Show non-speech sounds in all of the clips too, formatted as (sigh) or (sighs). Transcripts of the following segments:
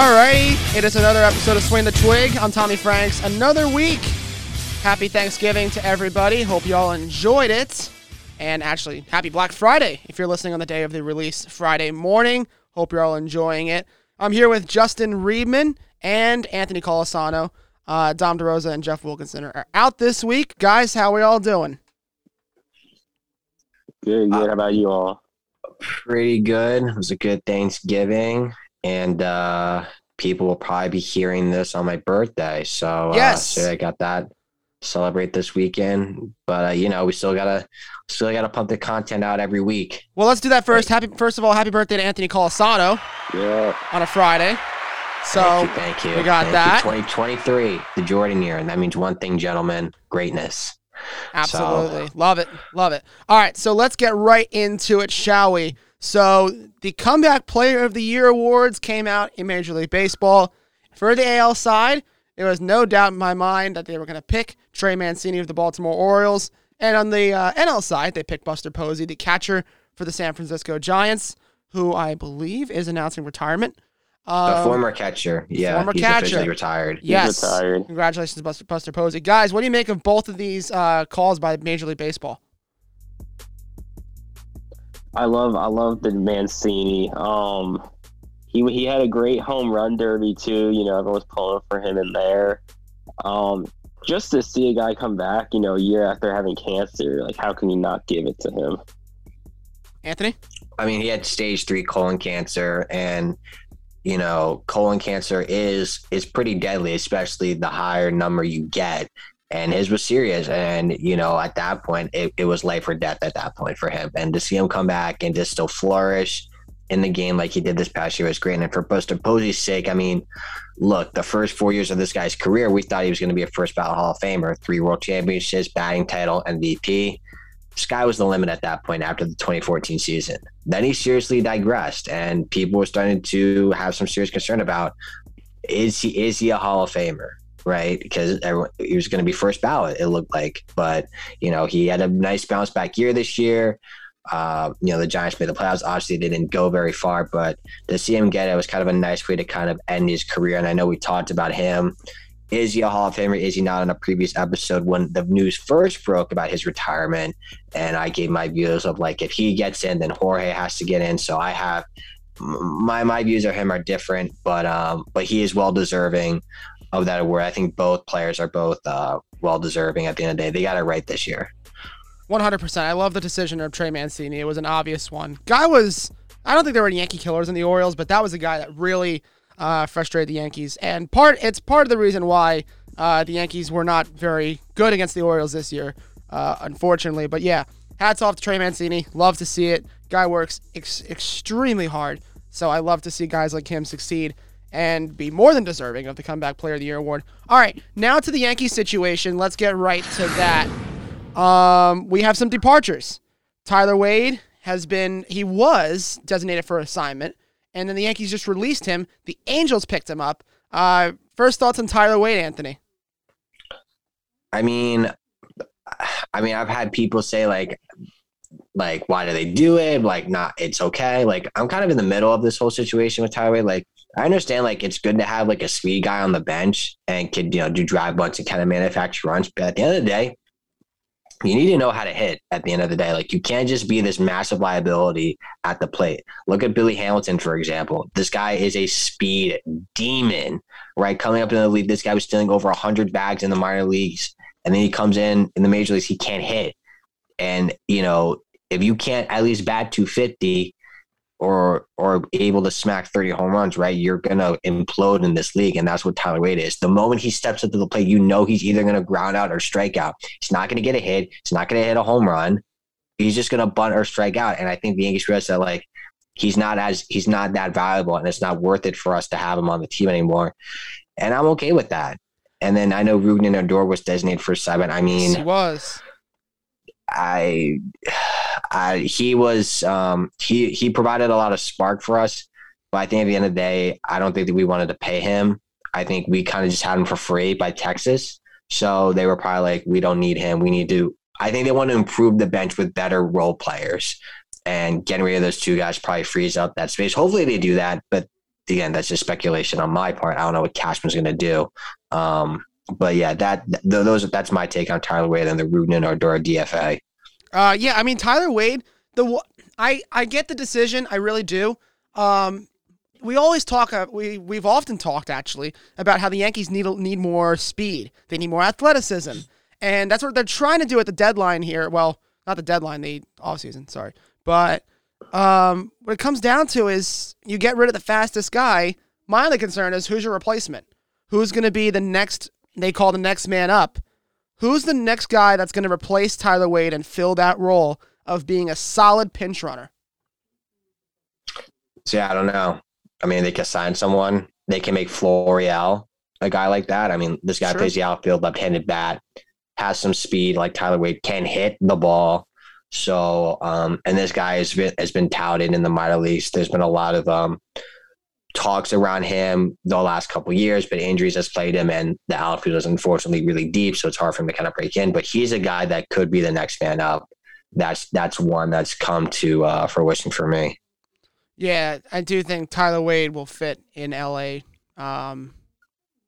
Alright, it is another episode of Swing the Twig. I'm Tommy Franks. Another week. Happy Thanksgiving to everybody. Hope you all enjoyed it. And actually, happy Black Friday if you're listening on the day of the release, Friday morning. Hope you're all enjoying it. I'm here with Justin Riebman and Anthony Colasano. Uh, Dom DeRosa and Jeff Wilkinson are out this week. Guys, how we all doing? Good, good. How about you all? Pretty good. It was a good Thanksgiving, and uh, people will probably be hearing this on my birthday. So, Yes. uh, so I got that celebrate this weekend. But uh, you know, we still gotta still gotta pump the content out every week. Well, let's do that first. Happy first of all, happy birthday to Anthony Colasano Yeah. on a Friday. So thank you, thank you. we got Thank that. 2023, the Jordan year, and that means one thing, gentlemen: greatness. Absolutely. Love it. Love it. All right, so let's get right into it, shall we? So, the Comeback Player of the Year awards came out in Major League Baseball. For the AL side, there was no doubt in my mind that they were going to pick Trey Mancini of the Baltimore Orioles. And on the uh, NL side, they picked Buster Posey, the catcher for the San Francisco Giants, who I believe is announcing retirement. The Um, former catcher, yeah, former he's catcher. officially retired. Yes. retired. Congratulations Buster, Buster Posey. Guys, what do you make of both of these uh, calls by Major League Baseball? I love I love the Mancini. Um he he had a great home run derby too, you know, everyone was pulling for him in there. Um just to see a guy come back, you know, a year after having cancer, like how can you not give it to him? Anthony? I mean, he had stage three colon cancer, and you know, colon cancer is is pretty deadly, especially the higher number you get. And his was serious, and you know, at that point, it, it was life or death at that point for him. And to see him come back and just still flourish in the game like he did this past year was great. And for Buster Posey's sake, I mean, look, the first four years of this guy's career, we thought he was going to be a first ballot Hall of Famer, three World Championships, batting title, MVP sky was the limit at that point after the 2014 season. Then he seriously digressed, and people were starting to have some serious concern about is he is he a Hall of Famer, right? Because everyone, he was going to be first ballot, it looked like, but you know he had a nice bounce back year this year. Uh, you know the Giants made the playoffs. Obviously, they didn't go very far, but to see him get it was kind of a nice way to kind of end his career. And I know we talked about him is he a Hall of Famer? Is he not? On a previous episode, when the news first broke about his retirement, and I gave my views of like if he gets in, then Jorge has to get in. So I have my my views of him are different, but um, but he is well deserving of that award. I think both players are both uh, well deserving. At the end of the day, they got it right this year. 100%. I love the decision of Trey Mancini. It was an obvious one. Guy was, I don't think there were any Yankee killers in the Orioles, but that was a guy that really uh, frustrated the Yankees. And part, it's part of the reason why uh, the Yankees were not very good against the Orioles this year, uh, unfortunately. But yeah, hats off to Trey Mancini. Love to see it. Guy works ex- extremely hard. So I love to see guys like him succeed and be more than deserving of the Comeback Player of the Year award. All right, now to the Yankees situation. Let's get right to that. Um, we have some departures. Tyler Wade has been, he was designated for assignment, and then the Yankees just released him. The Angels picked him up. Uh, first thoughts on Tyler Wade, Anthony? I mean, I mean, I've had people say like, like, why do they do it? Like, not, it's okay. Like, I'm kind of in the middle of this whole situation with Tyler Wade. Like, I understand like it's good to have like a speed guy on the bench and could you know do drive bunts and kind of manufacture runs, but at the end of the day, you need to know how to hit. At the end of the day, like you can't just be this massive liability at the plate. Look at Billy Hamilton for example. This guy is a speed demon, right? Coming up in the league, this guy was stealing over hundred bags in the minor leagues and then he comes in in the major leagues he can't hit and you know if you can't at least bat 250 or or able to smack 30 home runs right you're gonna implode in this league and that's what tyler wade is. The moment he steps up to the plate you know he's either gonna ground out or strike out. He's not gonna get a hit. He's not gonna hit a home run. He's just gonna bunt or strike out and i think the yankees realize that like he's not as he's not that valuable and it's not worth it for us to have him on the team anymore. And i'm okay with that. And then I know Rougned Odor was designated for seven. I mean, he was. I, I he was um, he he provided a lot of spark for us, but I think at the end of the day, I don't think that we wanted to pay him. I think we kind of just had him for free by Texas, so they were probably like, we don't need him. We need to. I think they want to improve the bench with better role players, and getting rid of those two guys probably frees up that space. Hopefully, they do that, but again, that's just speculation on my part. I don't know what Cashman's going to do. Um, but yeah, that th- those that's my take on Tyler Wade and the Rougned Odor DFA. Uh, yeah, I mean Tyler Wade. The I I get the decision. I really do. Um, we always talk. Uh, we we've often talked actually about how the Yankees need need more speed. They need more athleticism, and that's what they're trying to do at the deadline here. Well, not the deadline, the off season. Sorry, but um, what it comes down to is you get rid of the fastest guy. My only concern is who's your replacement. Who's going to be the next? They call the next man up. Who's the next guy that's going to replace Tyler Wade and fill that role of being a solid pinch runner? Yeah, I don't know. I mean, they can sign someone. They can make Florial a guy like that. I mean, this guy sure. plays the outfield, left-handed bat, has some speed. Like Tyler Wade can hit the ball. So, um, and this guy has been has been touted in the minor leagues. There's been a lot of um talks around him the last couple years, but injuries has played him, and the outfield is unfortunately really deep, so it's hard for him to kind of break in. But he's a guy that could be the next man up. That's that's one that's come to uh, fruition for me. Yeah, I do think Tyler Wade will fit in LA. Um,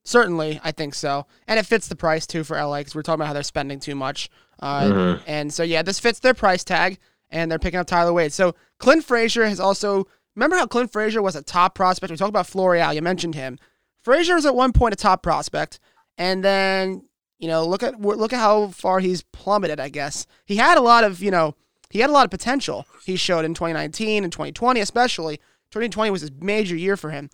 certainly, I think so, and it fits the price too for LA because we're talking about how they're spending too much. Uh, mm-hmm. And so yeah, this fits their price tag, and they're picking up Tyler Wade. So Clint Frazier has also remember how Clint Frazier was a top prospect. We talked about Florial. You mentioned him. Frazier was at one point a top prospect, and then you know look at look at how far he's plummeted. I guess he had a lot of you know he had a lot of potential he showed in 2019 and 2020, especially. 2020 was a major year for him.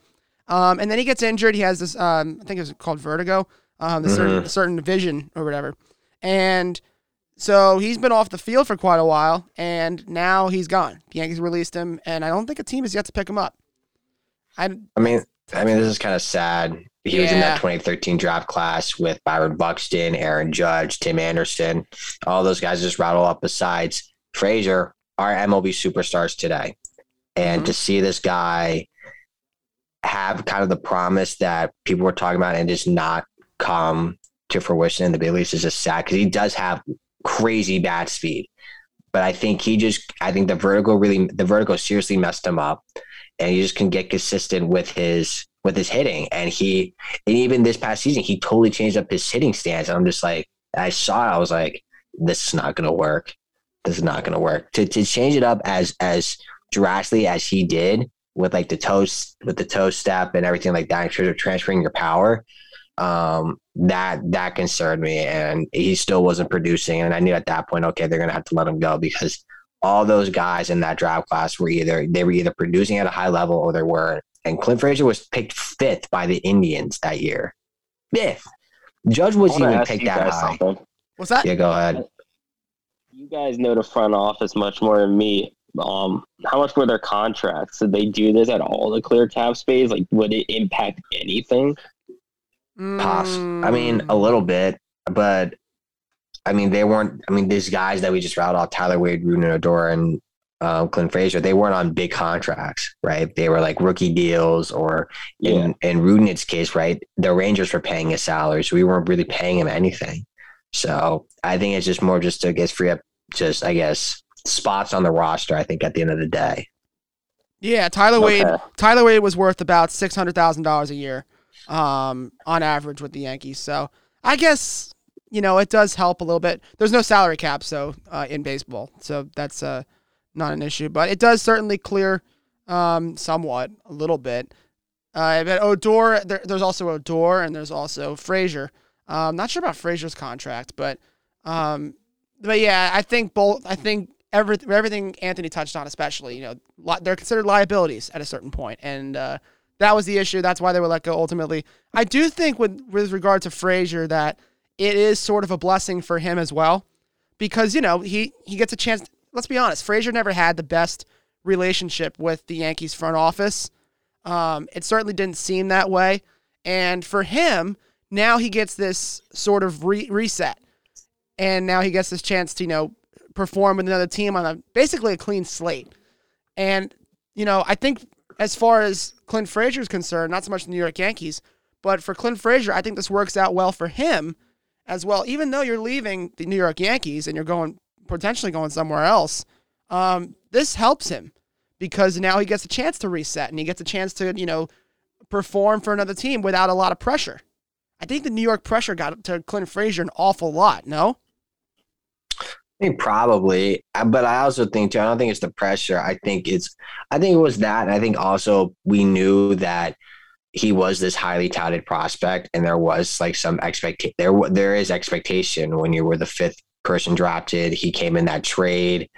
Um, and then he gets injured. He has this, um, I think it was called vertigo, um, the mm-hmm. certain, certain vision or whatever. And so he's been off the field for quite a while, and now he's gone. The Yankees released him, and I don't think a team has yet to pick him up. I, I mean, I mean, this is kind of sad. He yeah. was in that 2013 draft class with Byron Buxton, Aaron Judge, Tim Anderson. All those guys just rattle up besides Frazier are MLB superstars today. And mm-hmm. to see this guy have kind of the promise that people were talking about and just not come to fruition in the big leagues is just sad because he does have crazy bad speed. But I think he just, I think the vertical really, the vertical seriously messed him up, and he just can get consistent with his with his hitting. And he, and even this past season, he totally changed up his hitting stance. And I'm just like, I saw it, I was like, this is not going to work this is not going to work. To to change it up as as drastically as he did with like the toast with the toe step and everything like that in terms of transferring your power, um, that that concerned me, and he still wasn't producing. And I knew at that point, okay, they're going to have to let him go because all those guys in that draft class were either they were either producing at a high level or they weren't. And Clint Frazier was picked fifth by the Indians that year. Fifth. Judge was even picked that high. Something. What's that? Yeah, go ahead you guys know the front office much more than me. Um, how much were their contracts? Did they do this at all to clear cap space? Like, would it impact anything? Pass. I mean, a little bit, but I mean, they weren't. I mean, these guys that we just routed off, Tyler Wade, Rougned Odor, and um, Clint Frazier, they weren't on big contracts, right? They were like rookie deals, or in yeah. in Rougned's case, right? The Rangers were paying his salary, so we weren't really paying him anything. So I think it's just more just to get free up just I guess spots on the roster. I think at the end of the day. Yeah, Tyler Wade. Tyler Wade was worth about six hundred thousand dollars a year, um, on average with the Yankees. So I guess you know it does help a little bit. There's no salary cap, so uh, in baseball, so that's uh, not an issue. But it does certainly clear um, somewhat a little bit. Uh, but Odor, there, there's also Odor, and there's also Frazier. Um, not sure about Frazier's contract, but um, but yeah, I think both. I think every, everything Anthony touched on, especially, you know, they're considered liabilities at a certain point, and uh, that was the issue. That's why they were let go ultimately. I do think with with regard to Frazier that it is sort of a blessing for him as well, because you know he he gets a chance. Let's be honest, Frazier never had the best relationship with the Yankees front office. Um, it certainly didn't seem that way, and for him now he gets this sort of re- reset and now he gets this chance to you know perform with another team on a basically a clean slate. And you know, I think as far as Clint Frazier is concerned, not so much the New York Yankees, but for Clint Frazier, I think this works out well for him as well. Even though you're leaving the New York Yankees and you're going potentially going somewhere else, um, this helps him because now he gets a chance to reset and he gets a chance to you know perform for another team without a lot of pressure. I think the New York pressure got to Clint Frazier an awful lot. No. I mean, probably, uh, but I also think too. I don't think it's the pressure. I think it's, I think it was that, and I think also we knew that he was this highly touted prospect, and there was like some expectation. There, there is expectation when you were the fifth person drafted. He came in that trade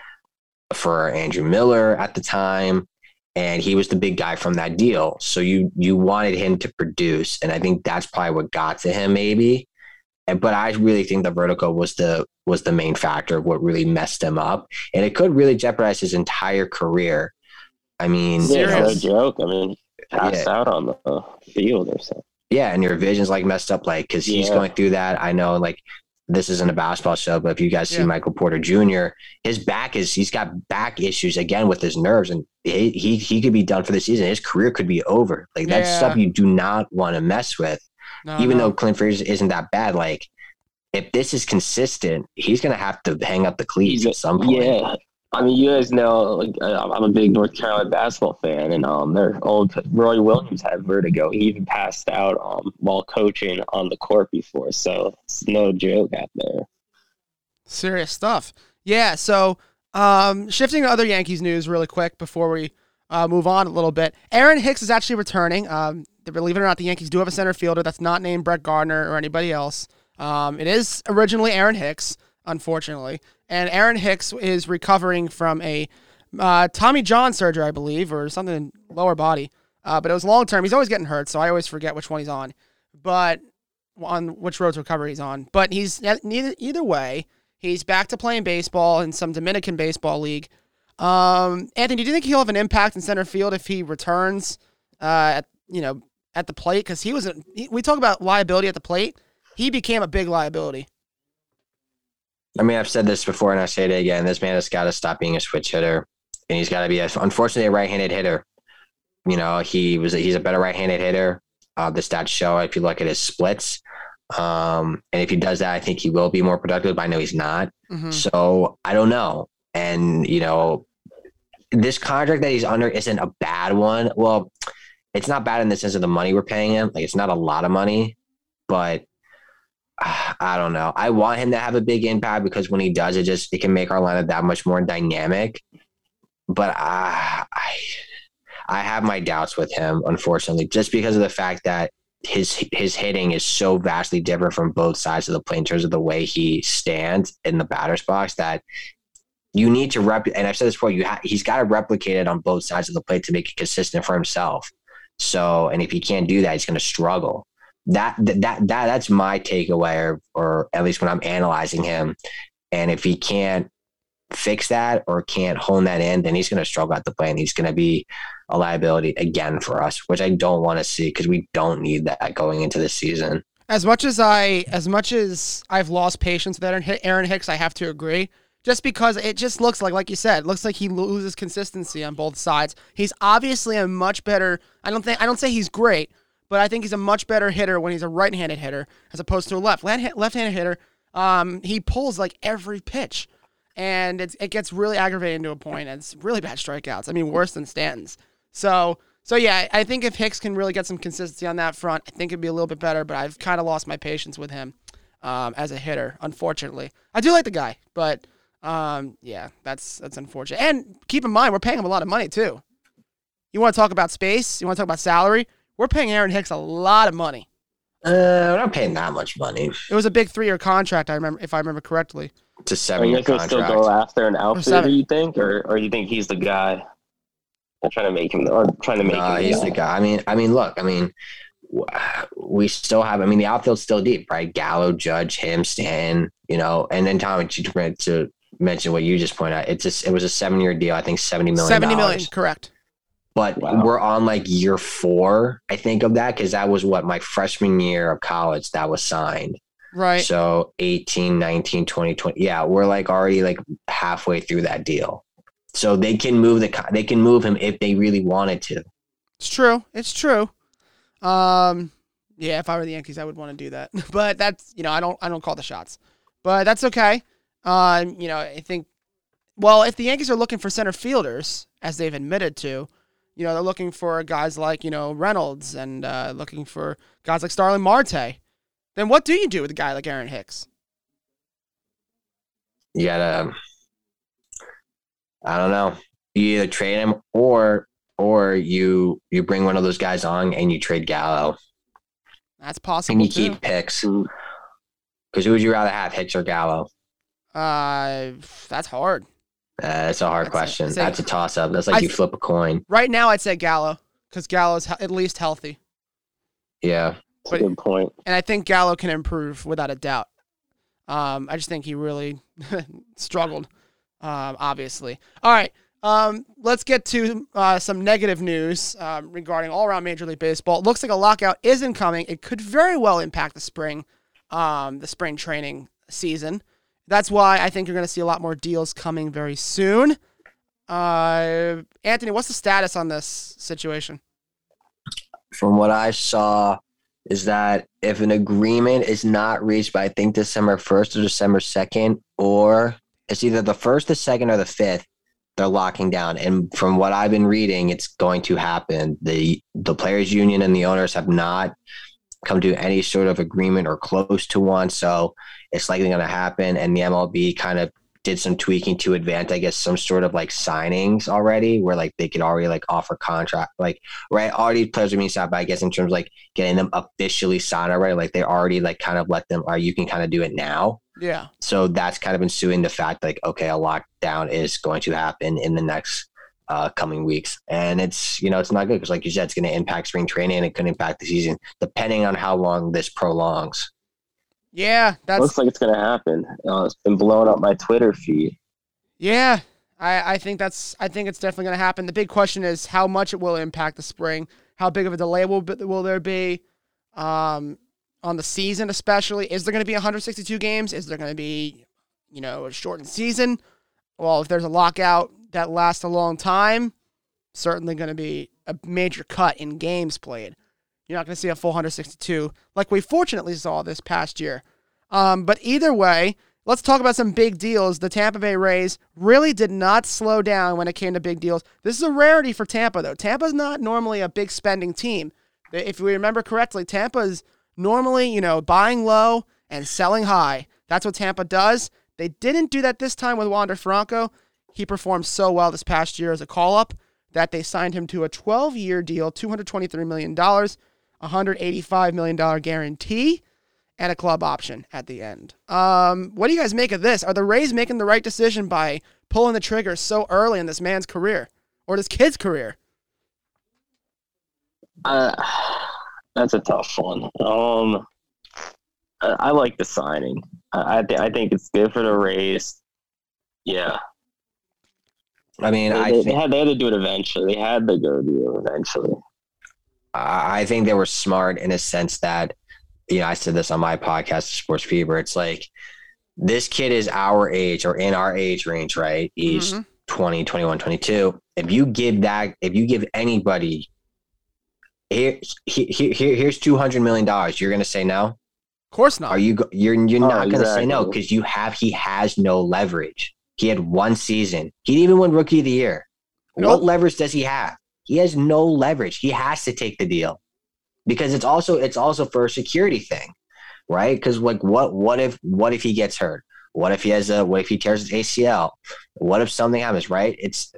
for Andrew Miller at the time, and he was the big guy from that deal. So you you wanted him to produce, and I think that's probably what got to him, maybe. And but I really think the vertical was the was the main factor of what really messed him up, and it could really jeopardize his entire career. I mean, yeah, no joke. I mean, passed yeah. out on the field or something. Yeah, and your vision's like messed up, like because he's yeah. going through that. I know, like this isn't a basketball show, but if you guys see Michael Porter Jr., his back is he's got back issues again with his nerves, and he he, he could be done for the season. His career could be over. Like that's yeah. stuff you do not want to mess with. No, Even no. though Clint Frazier isn't that bad, like if this is consistent, he's gonna have to hang up the cleats at some point. Yeah, I mean, you guys know, like, I'm a big North Carolina basketball fan, and um, their old Roy Williams had vertigo. He even passed out um while coaching on the court before, so it's no joke out there. Serious stuff. Yeah. So, um, shifting to other Yankees news really quick before we uh, move on a little bit. Aaron Hicks is actually returning. Um, believe it or not, the Yankees do have a center fielder that's not named Brett Gardner or anybody else. Um, it is originally Aaron Hicks, unfortunately and Aaron Hicks is recovering from a uh, Tommy John surgery, I believe, or something lower body. Uh, but it was long term. He's always getting hurt, so I always forget which one he's on. But on which road to recovery he's on. But he's neither either way. He's back to playing baseball in some Dominican baseball league. Um, Anthony, do you think he'll have an impact in center field if he returns? Uh, at you know at the plate because he was. A, we talk about liability at the plate. He became a big liability. I mean, I've said this before and I say it again. This man has got to stop being a switch hitter, and he's got to be, a, unfortunately, a right-handed hitter. You know, he was he's a better right-handed hitter. Uh, the stats show if you look at his splits, um, and if he does that, I think he will be more productive. But I know he's not. Mm-hmm. So I don't know. And you know, this contract that he's under isn't a bad one. Well, it's not bad in the sense of the money we're paying him. Like it's not a lot of money, but ah, I don't know. I want him to have a big impact because when he does, it just it can make our lineup that much more dynamic. But I, I, I have my doubts with him, unfortunately, just because of the fact that his his hitting is so vastly different from both sides of the play in terms of the way he stands in the batter's box that you need to rep. And I've said this before. You ha- he's got to replicate it on both sides of the plate to make it consistent for himself. So, and if he can't do that, he's going to struggle that that that that's my takeaway, or, or at least when I'm analyzing him. And if he can't fix that or can't hone that in, then he's going to struggle at the play, and he's going to be a liability again for us, which I don't want to see because we don't need that going into the season. As much as I, as much as I've lost patience with Aaron Hicks, I have to agree. Just because it just looks like, like you said, looks like he loses consistency on both sides. He's obviously a much better. I don't think I don't say he's great, but I think he's a much better hitter when he's a right-handed hitter as opposed to a left left-handed hitter. Um, he pulls like every pitch, and it gets really aggravating to a point. It's really bad strikeouts. I mean, worse than Stanton's. So, so yeah, I think if Hicks can really get some consistency on that front, I think it'd be a little bit better. But I've kind of lost my patience with him um, as a hitter, unfortunately. I do like the guy, but um, yeah, that's that's unfortunate. And keep in mind, we're paying him a lot of money too. You want to talk about space? You want to talk about salary? We're paying Aaron Hicks a lot of money. Uh, we're not paying that much money. It was a big three-year contract. I remember, if I remember correctly. It's a seven-year contract. still go after an outfielder, you think, or or you think he's the guy? I'm trying to make him, or trying to make uh, him. He's the guy. I mean, I mean, look, I mean, we still have. I mean, the outfield's still deep, right? Gallo, Judge, him, Stan, you know, and then Tommy to mention what you just pointed out. It's just it was a seven-year deal. I think seventy million. Seventy million, correct but wow. we're on like year four, I think, of that because that was what my freshman year of college that was signed. Right. So 18, 19, 20, 20. Yeah, we're like already like halfway through that deal. So they can move the they can move him if they really wanted to. It's true. It's true. Um yeah, if I were the Yankees, I would want to do that. (laughs) But that's you know, I don't I don't call the shots. But that's okay. Um, you know, I think well, if the Yankees are looking for center fielders, as they've admitted to, You know, they're looking for guys like you know Reynolds and uh, looking for guys like Starling Marte. Then what do you do with a guy like Aaron Hicks? You gotta, I don't know. You either trade him or or you you bring one of those guys on and you trade Gallo That's possible and you too. keep Hicks. Because who would you rather have, Hicks or Gallo? Uh, that's hard. Uh, that's a hard That's a- question. it's a- That's a toss up. That's like I you flip a coin. Right now, I'd say Gallo because Gallo's he- at least healthy, Yeah. That's a good point. and I think Gallo can improve without a doubt. Um, I just think he really (laughs) struggled, um, obviously. All right, um, let's get to uh, some negative news um, regarding all around Major League Baseball. It looks like a lockout is incoming. It could very well impact the spring, um, the spring training season. That's why I think you're going to see a lot more deals coming very soon. Uh, Anthony, what's the status on this situation? From what I saw, is that if an agreement is not reached by I think December first or December second, or it's either the first, the second, or the fifth, they're locking down. And from what I've been reading, it's going to happen. the The players' union and the owners have not come to any sort of agreement or close to one, so it's likely going to happen. And the MLB kind of did some tweaking to advance, I guess, some sort of like signings already, where like they could already like offer contract, like right, these players are being signed, but I guess in terms of like getting them officially signed already, like they already like kind of let them, or you can kind of do it now. Yeah. So that's kind of ensuing the fact like, okay, a lockdown is going to happen in the next uh, coming weeks. And it's, you know, it's not good because like you said, it's going to impact spring training and it could impact the season depending on how long this prolongs. Yeah, that's Looks like it's gonna happen. Uh, it's been blowing up my Twitter feed. Yeah, I, I think that's I think it's definitely going to happen. The big question is how much it will impact the spring. How big of a delay will will there be um, on the season, especially? Is there going to be 162 games? Is there going to be you know a shortened season? Well, if there's a lockout that lasts a long time, certainly going to be a major cut in games played. You're not going to see a full 162 like we fortunately saw this past year. Um, but either way, let's talk about some big deals. The Tampa Bay Rays really did not slow down when it came to big deals. This is a rarity for Tampa, though. Tampa's not normally a big spending team. If we remember correctly, Tampa's normally, you know, buying low and selling high. That's what Tampa does. They didn't do that this time with Wander Franco. He performed so well this past year as a call up that they signed him to a 12 year deal, $223 million, $185 million guarantee and a club option at the end. Um, what do you guys make of this? Are the Rays making the right decision by pulling the trigger so early in this man's career or this kid's career? Uh, that's a tough one. Um, I, I like the signing. I th- I think it's good for the Rays. Yeah, I mean, they, I they, they had they had to do it eventually. They had to go do it eventually. I think they were smart in a sense that, you know, I said this on my podcast, Sports Fever. It's like this kid is our age or in our age range, right? He's Mhm. 20, 21, 22. If you give that, if you give anybody here, here, here here's two hundred million dollars, you're gonna say no. Of course not. Are you? go- You're you're Oh, not gonna say no because you have. He has no leverage. He had one season. He didn't even win Rookie of the Year. Nope. What leverage does he have? He has no leverage. He has to take the deal because it's also it's also for a security thing, right? Because like what what if what if he gets hurt? What if he has a what if he tears his ACL? What if something happens? Right? It's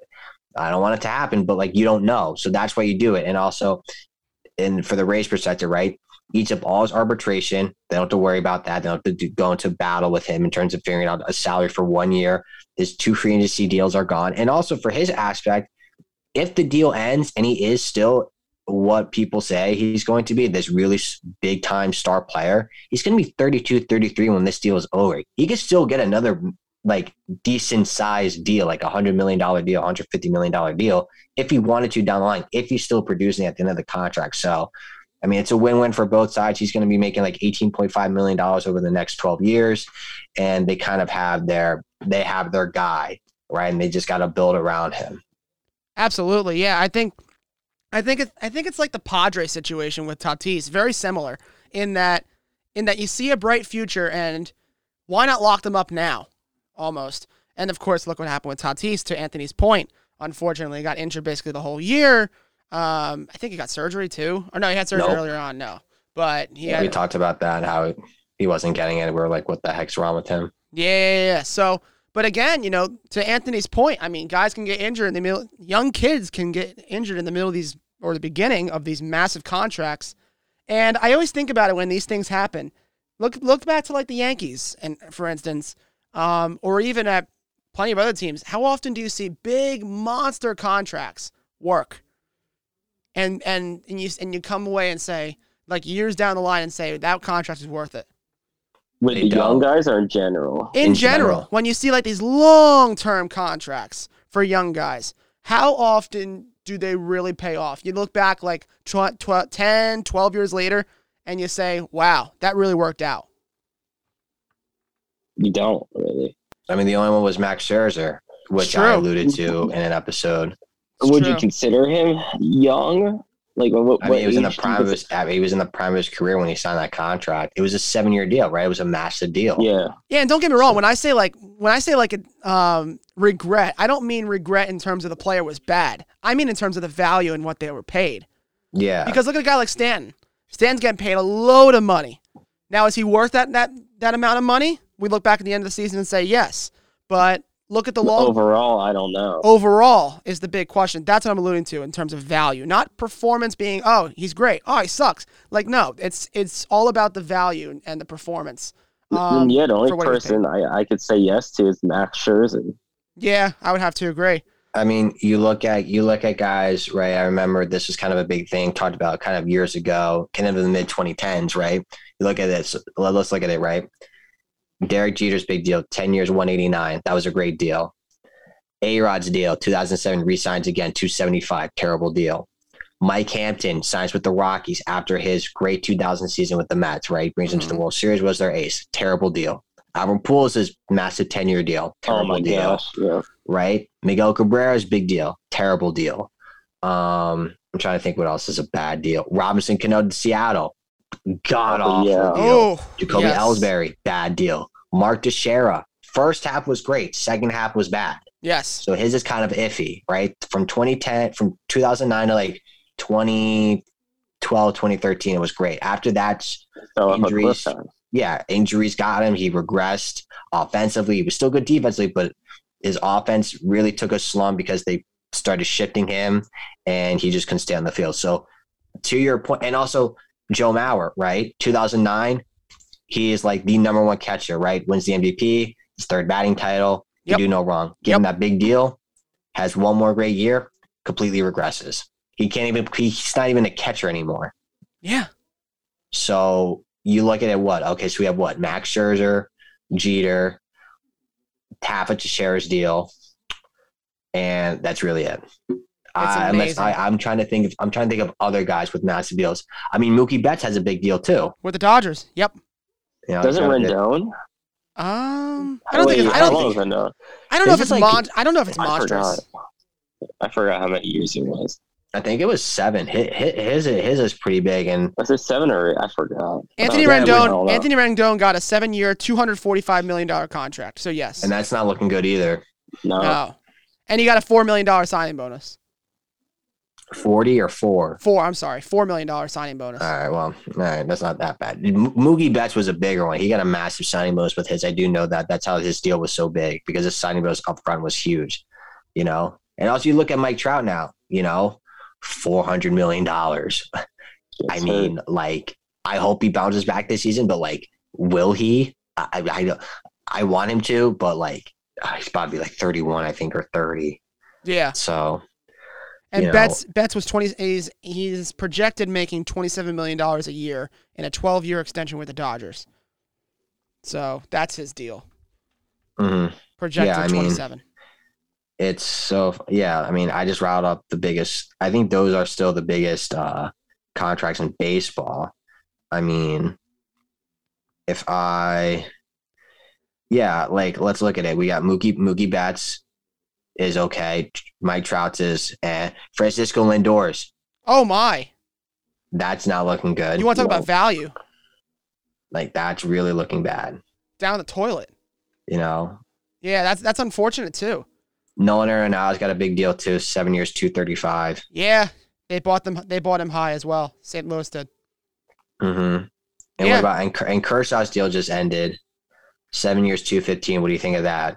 I don't want it to happen, but like you don't know, so that's why you do it. And also, and for the Rays perspective, right? Eats up all his arbitration. They don't have to worry about that. They don't have to go into battle with him in terms of figuring out a salary for one year. His two free agency deals are gone, and also for his aspect, if the deal ends and he is still what people say he's going to be this really big time star player he's going to be 32 33 when this deal is over he could still get another like decent sized deal like a hundred million dollar deal 150 million dollar deal if he wanted to down the line if he's still producing at the end of the contract so i mean it's a win-win for both sides he's going to be making like 18.5 million dollars over the next 12 years and they kind of have their they have their guy right and they just got to build around him Absolutely, yeah. I think, I think it, I think it's like the Padre situation with Tatis. Very similar in that, in that you see a bright future, and why not lock them up now? Almost. And of course, look what happened with Tatis. To Anthony's point, unfortunately, he got injured basically the whole year. Um, I think he got surgery too. Or no, he had surgery Nope. earlier on. No, but he we had. talked about that how he wasn't getting it. We were like, what the heck's wrong with him? Yeah, yeah, yeah. So, but again, you know, to Anthony's point, I mean, guys can get injured in the middle. Young kids can get injured in the middle of these or the beginning of these massive contracts. And I always think about it when these things happen. Look, look back to like the Yankees, and for instance, um, or even at plenty of other teams. How often do you see big monster contracts work? And and and you and you come away and say like years down the line and say that contract is worth it. With They the young don't. guys or in general? in, In general, general. when you see like these long term contracts for young guys, how often do they really pay off? You look back like tw- tw- 10, 12 years later, and you say, wow, that really worked out. You don't really. I mean, the only one was Max Scherzer, which true. I alluded to in an episode. It's Would true. you consider him young? Like what? I mean, he was in the age do you prime of his. I mean, he was in the prime of his career when he signed that contract. It was a seven-year deal, right? It was a massive deal. Yeah, Yeah, and don't get me wrong. When I say like when I say like a um, regret, I don't mean regret in terms of the player was bad. I mean in terms of the value and what they were paid. Yeah. Because look at a guy like Stanton. Stanton's getting paid a load of money. Now, is he worth that that that amount of money? We look back at the end of the season and say yes. But look at the long overall, I don't know. overall is the big question. That's what I'm alluding to in terms of value, not performance being oh he's great, oh he sucks. Like no, it's it's all about the value and the performance. Um, yeah, the only for what he was person I, I could say yes to is Max Scherzer. yeah, I would have to agree. I mean, you look at you look at guys, right? I remember this was kind of a big thing talked about kind of years ago, kind of in the mid 2010s, right? You look at this. Let's look at it, right? Derek Jeter's big deal, 10 years, 189. That was a great deal. A Rod's deal, 2007, resigns again, 275. Terrible deal. Mike Hampton signs with the Rockies after his great 2000 season with the Mets, right? Brings them to the Mhm. World Series, was their ace. Terrible deal. Albert Pujols is massive 10 year deal. Oh Terrible my deal gosh, yeah. right? Miguel Cabrera's big deal, terrible deal. Um, I'm trying to think what else is a bad deal. Robinson Cano to Seattle, god awful Yeah. deal. Oh, Jacoby yes. Ellsbury, bad deal. Mark Teixeira, first half was great, second half was bad. Yes. So his is kind of iffy, right? From 2010, from 2009 to like 2012, 2013, it was great. After that, Fell off a cliff Injuries. yeah, injuries got him. He regressed offensively. He was still good defensively, but his offense really took a slump because they started shifting him and he just couldn't stay on the field. So to your point, and also Joe Mauer, right? 2009, he is like the number one catcher, right? Wins the MVP, his third batting title. Yep. You do no wrong. Give him that big deal, has one more great year, completely regresses. He can't even, he's not even a catcher anymore. Yeah. So you look at it, what? Okay, so we have what? Max Scherzer, Jeter, Taffet to share his deal, and that's really it. I, unless. I, I'm trying to think. Of, I'm trying to think of other guys with massive deals. I mean, Mookie Betts has a big deal too. With the Dodgers. Yep. You know, Doesn't I'm Rendon? Um, I don't think. It's, I don't long think. Rendon? I don't know if it's like- mon- I don't know if it's I monstrous. forgot. I forgot how many years it was. I think it was seven. His his, his is pretty big, and Was it seven or eight? I forgot. Anthony yeah, we don't Rendon. know. Anthony Rendon got a seven-year, two hundred forty-five million dollar contract. So yes. and that's not looking good either. No. no. And he got a four million dollar signing bonus. Forty or four. Four. I'm sorry, four million dollar signing bonus. All right, well, all right, that's not that bad. M- Mookie Betts was a bigger one. He got a massive signing bonus with his. I do know that. That's how his deal was so big because his signing bonus up front was huge, you know. And also, you look at Mike Trout now. You know, four hundred million dollars. (laughs) I Gets mean, like, I hope he bounces back this season, but like, will he? I, I, I, don't- I want him to, but like, uh, he's about to be like thirty-one, I think, or thirty. Yeah. So And you know. Betts Betts was twenty. He's he's projected making twenty-seven million dollars a year in a twelve-year extension with the Dodgers. So that's his deal. Mm-hmm. Projected I mean, twenty-seven. it's so yeah i mean i just riled up the biggest i think those are still the biggest uh contracts in baseball i mean if i yeah like let's look at it we got mookie mookie betts is okay mike trout's is and francisco lindor's Oh my! that's not looking good You want to talk no. about value like that's really looking bad down the toilet? you know Yeah, that's that's unfortunate too. nolan arenado's got a big deal too seven years 235 Yeah, They bought them. They bought him high as well. St. Louis did. Mm-hmm. And Yeah. what about and, and Kershaw's deal just ended? Seven years, two fifteen. What do you think of that?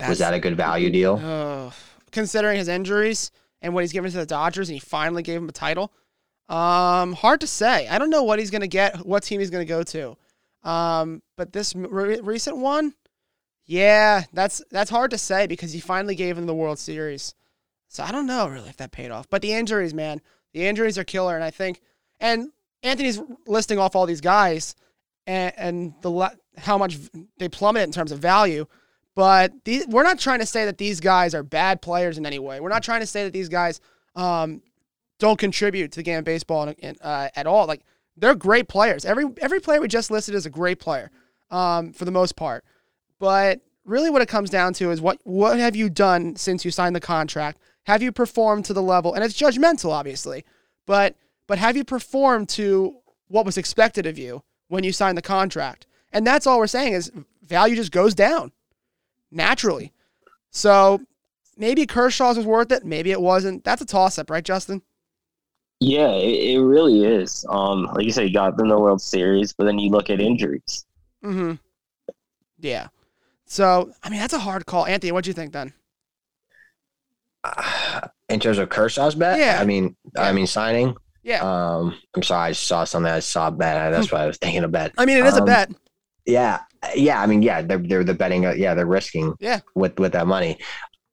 Was that a good value deal? Ugh. considering his injuries and what he's given to the Dodgers, and he finally gave him a title. Um, hard to say. I don't know what he's gonna get, what team he's gonna go to. Um, but this re- recent one, yeah, that's that's hard to say because he finally gave him the World Series. So I don't know really if that paid off. But the injuries, man, the injuries are killer, and I think, and Anthony's listing off all these guys, and, and the how much they plummeted in terms of value. But these, we're not trying to say that these guys are bad players in any way. We're not trying to say that these guys um, don't contribute to the game of baseball in, uh, at all. Like they're great players. Every every player we just listed is a great player um, for the most part. But really, what it comes down to is what what have you done since you signed the contract? Have you performed to the level? And it's judgmental, obviously, but but have you performed to what was expected of you when you signed the contract? And that's all we're saying is value just goes down naturally. So maybe Kershaw's was worth it. Maybe it wasn't. That's a toss up, right, Justin? Yeah, it, it really is. Um, like you said, you got them the World Series, but then you look at injuries. Mm-hmm. Yeah. So I mean, that's a hard call. Anthony, what'd you think then? (sighs) In terms of Kershaw's bet, Yeah. I mean, Yeah. I mean signing. Yeah. Um, I'm sorry, I saw something. I saw a bet. That's why I was thinking of bet. I mean, it is a um, bet. Yeah, yeah. I mean, yeah, they're they're the betting. uh, Yeah, they're risking. Yeah. With with that money,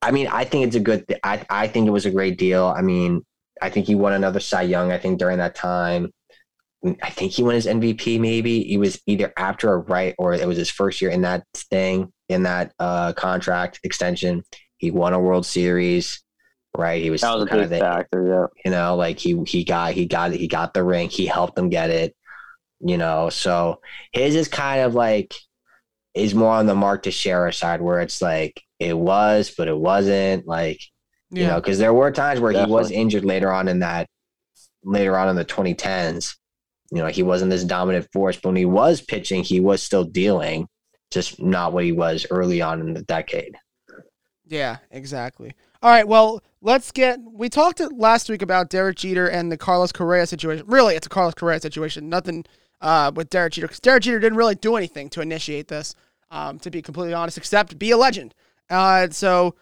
I mean, I think it's a good. Th- I I think it was a great deal. I mean, I think he won another Cy Young. I think during that time, I think he won his MVP. Maybe he was either after or right, or it was his first year in that thing in that uh contract extension. He won a World Series. Right, he was, That was kind big of the, factor. Yeah. you know like he he got he got he got the ring he helped them get it you know so his is kind of like is more on the Max Scherzer side where it's like it was but it wasn't like you know because there were times where he was injured later on in that later on in the 2010s you know he wasn't this dominant force but when he was pitching he was still dealing just not what he was early on in the decade Yeah, exactly. All right, well, let's get. We talked last week about Derek Jeter and the Carlos Correa situation. Really, it's a Carlos Correa situation. Nothing uh, with Derek Jeter because Derek Jeter didn't really do anything to initiate this. Um, to be completely honest, except be a legend. Uh, so,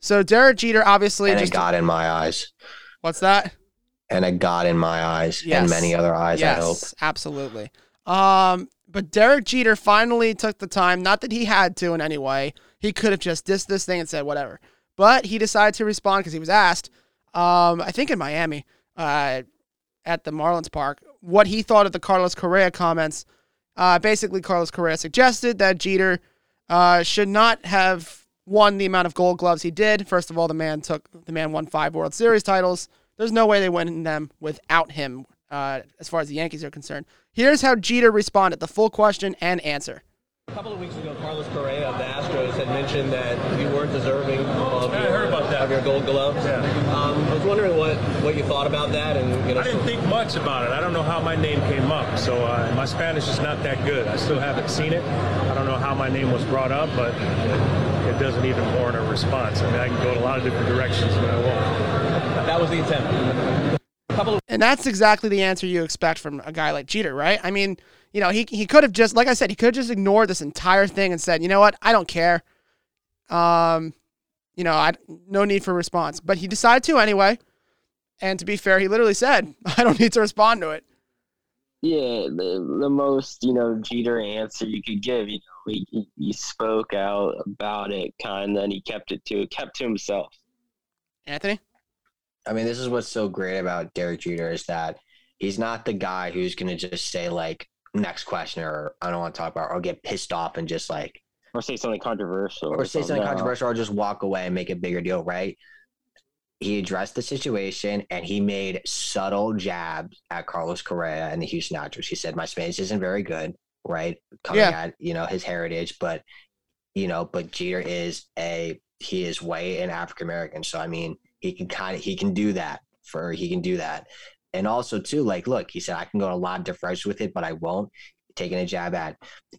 so Derek Jeter obviously and it just got in my eyes what's that? and it got in my eyes Yes. and many other eyes i hope absolutely. Um, but Derek Jeter finally took the time. Not that he had to in any way. He could have just dissed this thing and said whatever. But he decided to respond because he was asked. Um, I think in Miami, uh, at the Marlins Park, what he thought of the Carlos Correa comments. Uh, basically, Carlos Correa suggested that Jeter uh, should not have won the amount of Gold Gloves he did. First of all, the man took the man won five World Series titles. There's no way they win them without him, uh, as far as the Yankees are concerned. Here's how Jeter responded: the full question and answer. A couple of weeks ago, Carlos Correa of the Astros had mentioned that you weren't deserving Yeah, I your, heard about that. of your gold gloves. Yeah. Um, I was wondering what, what you thought about that, and you know, I didn't think much about it. I don't know how my name came up, so uh, my Spanish is not that good. I still haven't seen it. I don't know how my name was brought up, but it, it doesn't even warrant a response. I mean, I can go in a lot of different directions, but I won't. that was the intent. Of And that's exactly the answer you expect from a guy like Jeter, right? I mean, you know, he he could have just, like I said, he could have just ignored this entire thing and said, you know what, I don't care. Um, you know, I no need for response, but he decided to anyway. And to be fair, he literally said, (laughs) I don't need to respond to it. Yeah, the, the most you know Jeter answer you could give. You know, he, he, he spoke out about it, kind, of, and he kept it to kept to himself. Anthony, I mean, this is what's so great about Derek Jeter is that he's not the guy who's going to just say like next question or I don't want to talk about or get pissed off and just like Or say something controversial. or say something No. controversial or just walk away and make a bigger deal, right? He addressed the situation and he made subtle jabs at Carlos Correa and the Houston Astros. He said, "My Spanish isn't very good, right? Coming Yeah. at you know his heritage, but you know, but Jeter is a he is white and African American, so I mean, he can kind of he can do that for he can do that, and also too, like, look, he said I can go a lot of different directions with it, but I won't. Taking a jab at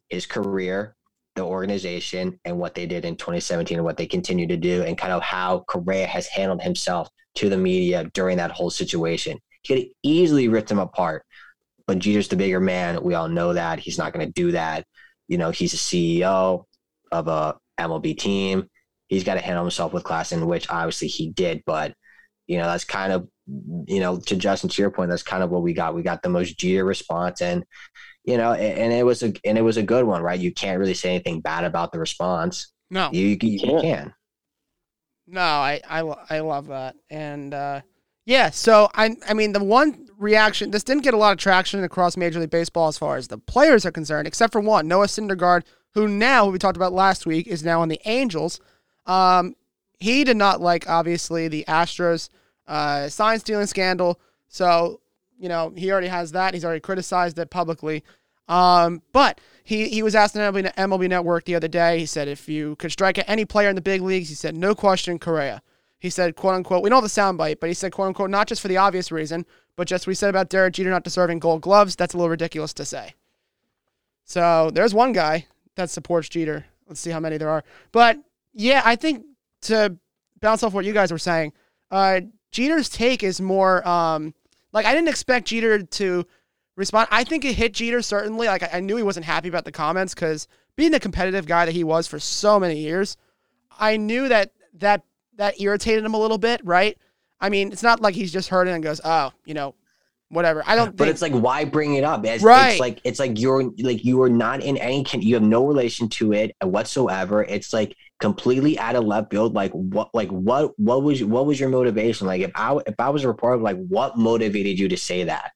his career, the organization and what they did in 2017 and what they continue to do and kind of how Correa has handled himself to the media during that whole situation. He could easily ripped them apart, but Jeter's the bigger man. We all know that. He's not going to do that. You know, he's a CEO of a MLB team. He's got to handle himself with class, in which obviously he did. But, you know, that's kind of, you know, to Justin, to your point, that's kind of what we got. We got the most Jeter response. And, you know, and it was a and it was a good one, right? You can't really say anything bad about the response. No, you, you, you can. No, I, I I love that, and uh, yeah. So I I mean the one reaction this didn't get a lot of traction across Major League Baseball as far as the players are concerned, except for one, Noah Syndergaard, who now who we talked about last week is now on the Angels. Um, he did not like obviously the Astros uh, sign stealing scandal, so you know, he already has that. He's already criticized it publicly. Um, but he, he was asked on MLB, MLB Network the other day. He said, if you could strike at any player in the big leagues, he said, no question, Correa. He said, quote unquote, we know the soundbite, but he said, quote unquote, not just for the obvious reason, but just we said about Derek Jeter not deserving gold gloves. That's a little ridiculous to say. So there's one guy that supports Jeter. Let's see how many there are. But yeah, I think to bounce off what you guys were saying, uh, Jeter's take is more um, like I didn't expect Jeter to respond. I think it hit Jeter certainly. Like I, I knew he wasn't happy about the comments because being the competitive guy that he was for so many years, I knew that that that irritated him a little bit, right? I mean, it's not like he's just heard it and goes, "Oh, you know, whatever." I don't. But think, it's like, why bring it up? It's, Right. It's like it's like you're like you are not in any. Con- you have no relation to it whatsoever. It's like completely out of left field. Like what? Like what? What was what was your motivation? Like if I if I was a reporter, like what motivated you to say that?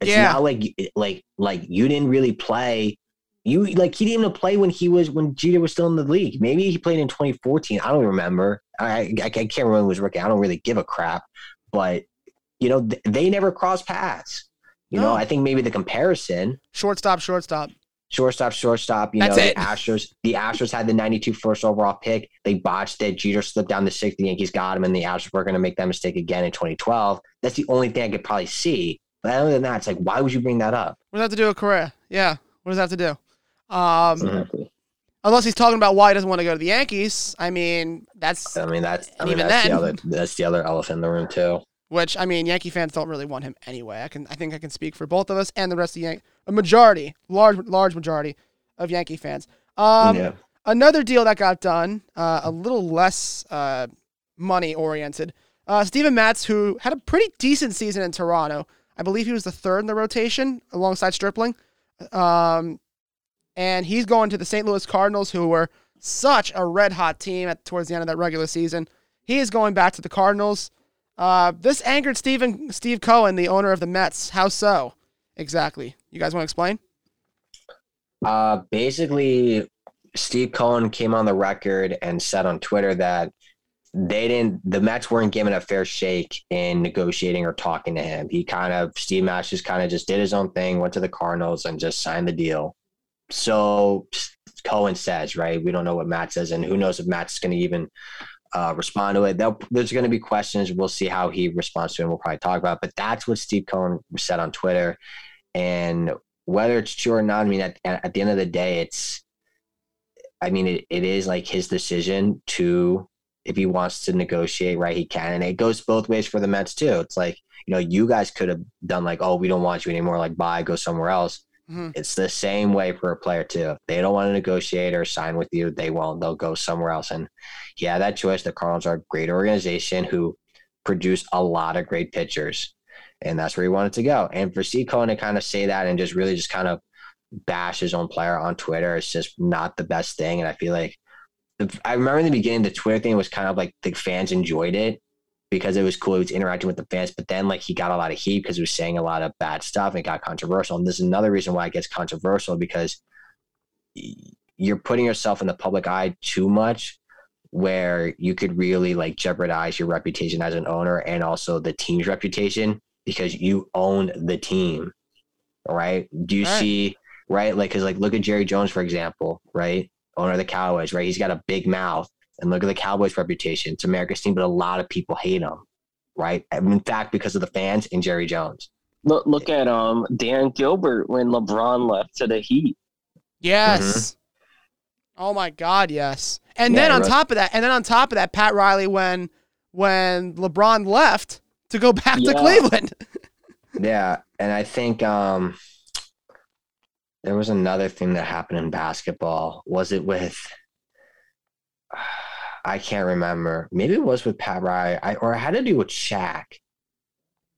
It's Yeah. not like like like you didn't really play. You like he didn't even play when he was when Jeter was still in the league. Maybe he played in 2014. I don't remember. I I, I can't remember when he was rookie. I don't really give a crap. But you know th- they never crossed paths. You No. know, I think maybe the comparison shortstop, shortstop. Shortstop, shortstop. You That's know, it. the Astros. The Astros had the 92 first overall pick. They botched it. Jeter slipped down the sixth. The Yankees got him, and the Astros were going to make that mistake again in 2012. That's the only thing I could probably see. But other than that, it's like, why would you bring that up? What does that have to do with Correa? Yeah, what does that have to do? Um, Exactly. unless he's talking about why he doesn't want to go to the Yankees. I mean, that's I mean, that's I mean, even that's the then- other that's the other elephant in the room too. Which I mean, Yankee fans don't really want him anyway. I can I think I can speak for both of us and the rest of the Yan- a majority, large large majority of Yankee fans. Um, yeah. Another deal that got done, uh, a little less uh, money oriented. Uh, Steven Matz, who had a pretty decent season in Toronto, I believe he was the third in the rotation alongside Stripling. Um, and he's going to the St. Louis Cardinals, who were such a red hot team at towards the end of that regular season. He is going back to the Cardinals. Uh, this angered Stephen Steve Cohen, the owner of the Mets. How so? Exactly. You guys want to explain? Uh, basically, Steve Cohen came on the record and said on Twitter that they didn't, the Mets weren't given a fair shake in negotiating or talking to him. He kind of, Steve Matz just kind of just did his own thing, went to the Cardinals and just signed the deal. So Cohen says, right? We don't know what Matz says, and who knows if Matz going to even uh, respond to it. They'll, there's going to be questions. We'll see how he responds to it. and We'll probably talk about. It. But that's what Steve Cohen said on Twitter, and whether it's true or not, I mean, at, at the end of the day, it's, I mean, it, it is like his decision to, if he wants to negotiate, right, he can. And it goes both ways for the Mets too. It's like, you know, you guys could have done like, oh, we don't want you anymore, like, bye, go somewhere else. Mhm. It's the same way for a player too. If they don't want to negotiate or sign with you, they won't. They'll go somewhere else. And yeah, that choice. The Cardinals are a great organization who produce a lot of great pitchers. And that's where he wanted to go. And for C. Cohen to kind of say that and just really just kind of bash his own player on Twitter, it's just not the best thing. And I feel like I remember in the beginning, the Twitter thing was kind of like the fans enjoyed it because it was cool. He was interacting with the fans, but then like he got a lot of heat because he was saying a lot of bad stuff and it got controversial. And this is another reason why it gets controversial because you're putting yourself in the public eye too much where you could really like jeopardize your reputation as an owner and also the team's reputation because you own the team. Right. Do you Right. see right? Like, cause like look at Jerry Jones, for example, right? Owner of the Cowboys, right? He's got a big mouth. And look at the Cowboys' reputation. It's America's team, but a lot of people hate them, right? In fact, because of the fans and Jerry Jones. Look, look at um Dan Gilbert when LeBron left to the Heat. Yes. Oh my God, yes. And Yeah, then on was. top of that, and then on top of that, Pat Riley when when LeBron left to go (laughs) back to Cleveland. (laughs) Yeah, and I think um there was another thing that happened in basketball. Was it with I can't remember. Maybe it was with Pat Riley, I, or it had to do with Shaq.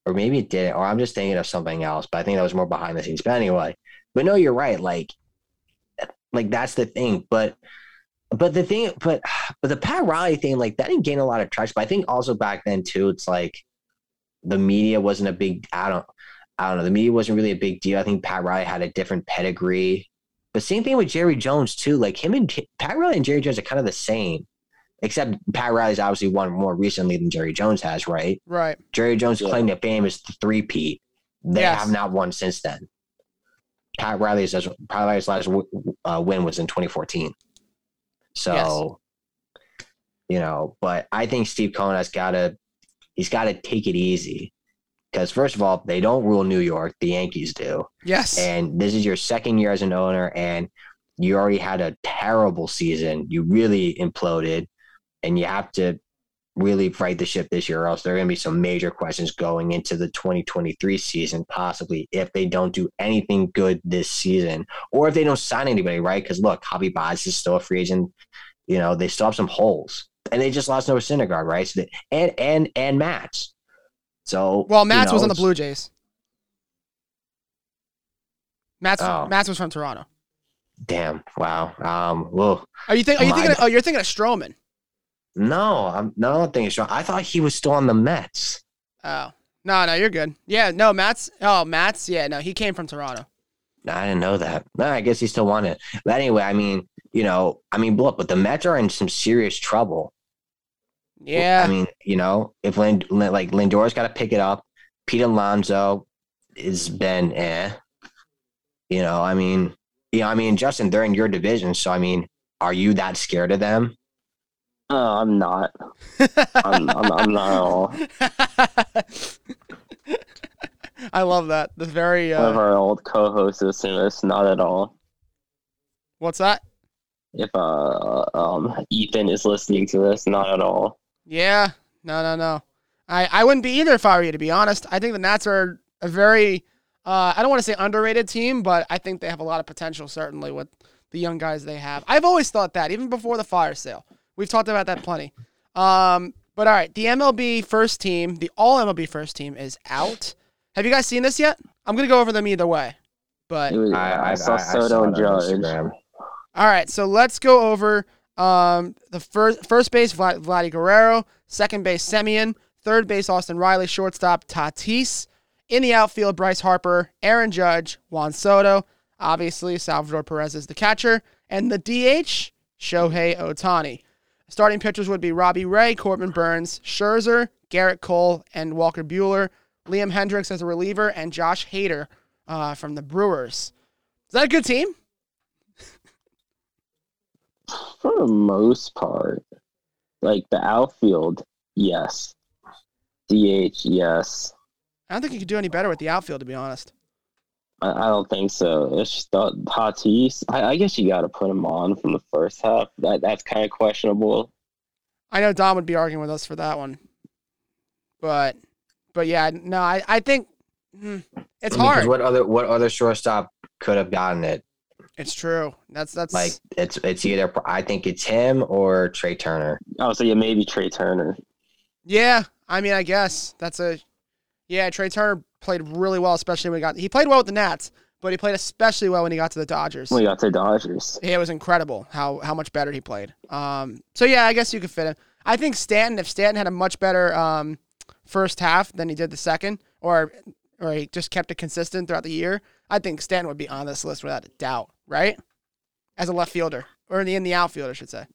Or maybe it didn't, or I'm just thinking of something else, but I think that was more behind the scenes. But anyway, but no, you're right. Like, like that's the thing. But but the thing, but (sighs) but the Pat Riley thing, like that didn't gain a lot of traction. But I think also back then too, it's like the media wasn't a big. I don't. I don't know. The media wasn't really a big deal. I think Pat Riley had a different pedigree. But same thing with Jerry Jones too. Like him and Pat Riley and Jerry Jones are kind of the same, except Pat Riley's obviously won more recently than Jerry Jones has, right? right. Jerry Jones' Yeah. claim to fame is the three-peat. They Yes. have not won since then. Pat Riley's Pat Riley's last w- uh, win was in 2014. So, you know, but I think Steve Cohen has got to he's got to take it easy because first of all, they don't rule New York, the Yankees do, Yes. and this is your second year as an owner, and you already had a terrible season. You really imploded, and you have to really right the ship this year, or else there are going to be some major questions going into the 2023 season, possibly if they don't do anything good this season, or if they don't sign anybody, right? Because look, Javy Baez is still a free agent. You know, they still have some holes, and they just lost Noah Syndergaard, right? So they, and and and Matz. So well, you Matz was on the Blue Jays. Matz Oh. Matz was from Toronto. Damn! Wow. Um. Whoa. Are you think? Are you thinking? bad. oh, you're thinking of Stroman. No, I'm no I don't think it's wrong. I thought he was still on the Mets. Oh no, no, you're good. Yeah, no, Matz. Oh, Matz. Yeah, no, he came from Toronto. I didn't know that. No, I guess he still won it. But anyway, I mean, you know, I mean, look, but the Mets are in some serious trouble. Yeah. I mean, you know, if Lind, like Lindor's got to pick it up, Pete Alonso has been eh. You know, I mean, you know, I mean, Justin, they're in your division, so I mean, are you that scared of them? Oh, I'm not. I'm, I'm, I'm not at all. (laughs) I love that. The very. One of Uh, our old co-hosts is saying this. Not at all. what's that? If uh, um, Ethan is listening to this, not at all. Yeah. No, no, no. I, I wouldn't be either if I were you, to be honest. I think the Nats are a very, uh, I don't want to say underrated team, but I think they have a lot of potential, certainly, with the young guys they have. I've always thought that, even before the fire sale. We've talked about that plenty. Um, but all right, the MLB first team, the all MLB first team is out. Have you guys seen this yet? I'm going to go over them either way. But It was- I, saw Soto and it Judge. Instagram. All right, so let's go over um, the first first base Vlad, Vladdy Guerrero, second base Semien, third base Austin Riley, shortstop Tatis, in the outfield Bryce Harper, Aaron Judge, Juan Soto, obviously Salvador Perez is the catcher, and the DH Shohei Ohtani. Starting pitchers would be Robbie Ray, Corbin Burnes, Scherzer, Gerrit Cole, and Walker Buehler. Liam Hendriks as a reliever, and Josh Hader uh, from the Brewers. Is that a good team? For the most part, like the outfield, yes. DH, yes. I don't think you could do any better with the outfield, to be honest. I, I don't think so. It's just the Tatis. I, I guess you got to put him on from the first half. That that's kind of questionable. I know Dom would be arguing with us for that one, but but yeah, no, I I think hmm, it's I mean, 'cause hard. What other what other shortstop could have gotten it? It's true. That's that's Like it's it's either I think it's him or Trea Turner. Oh, so yeah, maybe Trea Turner. yeah. I mean, I guess that's a yeah. Trea Turner played really well, especially when he got he played well with the Nats, but he played especially well when he got to the Dodgers. When he got to the Dodgers. Yeah, it was incredible how how much better he played. Um, so yeah, I guess you could fit him. I think Stanton, if Stanton had a much better um, first half than he did the second, or or he just kept it consistent throughout the year, I think Stanton would be on this list without a doubt, right? As a left fielder or in the in the outfield, I should say.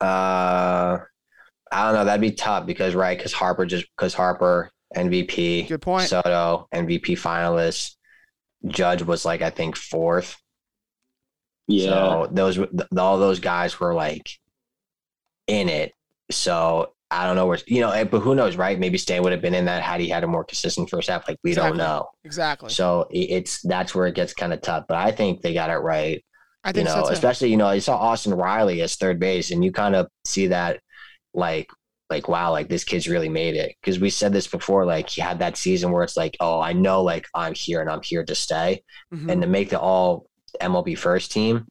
Uh, I don't know. That'd be tough because right, because Harper just because Harper MVP, Good point. Soto MVP finalist, Judge was like I think fourth. Yeah. So those th- all those guys were like in it. So I don't know where you know, but who knows, right? Maybe Stan would have been in that had he had a more consistent first half. Like we Exactly. don't know. Exactly. So it's that's where it gets kind of tough. But I think they got it right. I You think know, so too. especially you know, you saw Austin Riley as third base, and you kind of see that, like, like wow, like this kid's really made it. Because we said this before, like he had that season where it's like, oh, I know, like I'm here and I'm here to stay, Mhm. and to make the all MLB first team